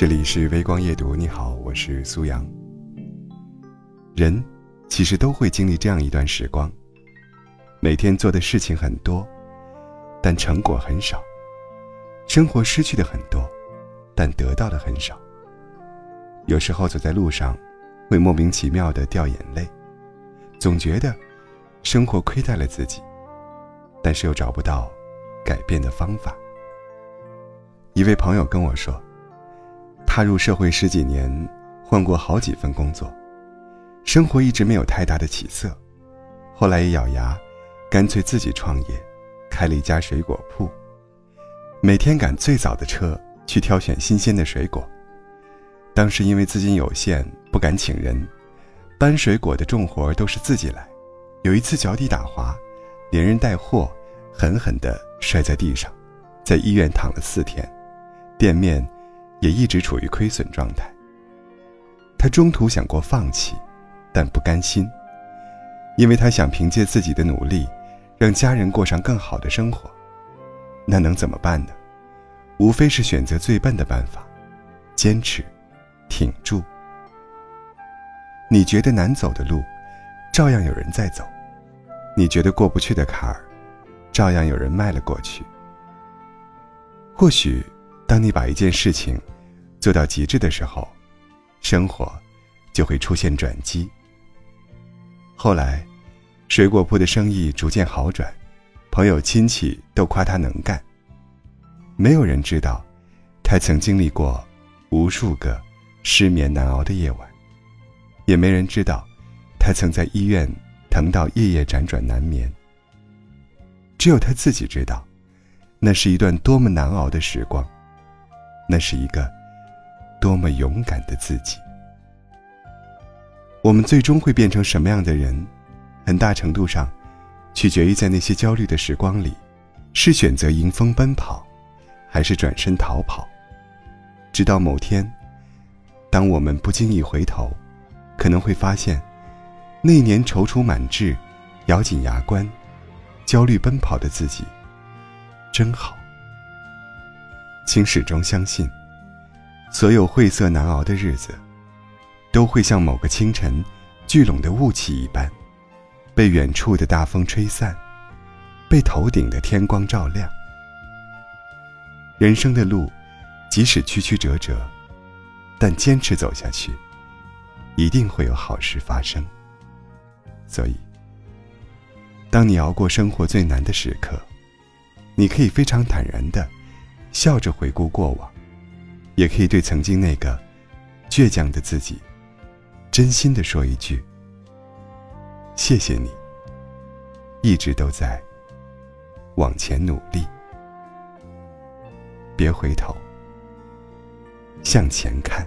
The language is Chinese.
这里是微光夜读，你好，我是苏阳。人其实都会经历这样一段时光，每天做的事情很多，但成果很少；生活失去的很多，但得到的很少。有时候走在路上，会莫名其妙的掉眼泪，总觉得生活亏待了自己，但是又找不到改变的方法。一位朋友跟我说。踏入社会十几年，换过好几份工作，生活一直没有太大的起色。后来一咬牙，干脆自己创业，开了一家水果铺。每天赶最早的车去挑选新鲜的水果。当时因为资金有限，不敢请人，搬水果的重活都是自己来。有一次脚底打滑，连人带货狠狠地摔在地上，在医院躺了四天，店面。也一直处于亏损状态。他中途想过放弃，但不甘心，因为他想凭借自己的努力，让家人过上更好的生活。那能怎么办呢？无非是选择最笨的办法，坚持，挺住。你觉得难走的路，照样有人在走；你觉得过不去的坎儿，照样有人迈了过去。或许。当你把一件事情做到极致的时候，生活就会出现转机。后来，水果铺的生意逐渐好转，朋友亲戚都夸他能干。没有人知道，他曾经历过无数个失眠难熬的夜晚，也没人知道，他曾在医院疼到夜夜辗转难眠。只有他自己知道，那是一段多么难熬的时光。那是一个多么勇敢的自己。我们最终会变成什么样的人，很大程度上取决于在那些焦虑的时光里，是选择迎风奔跑，还是转身逃跑。直到某天，当我们不经意回头，可能会发现，那年踌躇满志、咬紧牙关、焦虑奔跑的自己，真好。请始终相信，所有晦涩难熬的日子，都会像某个清晨聚拢的雾气一般，被远处的大风吹散，被头顶的天光照亮。人生的路，即使曲曲折折，但坚持走下去，一定会有好事发生。所以，当你熬过生活最难的时刻，你可以非常坦然的。笑着回顾过往，也可以对曾经那个倔强的自己，真心的说一句：“谢谢你，一直都在往前努力，别回头，向前看。”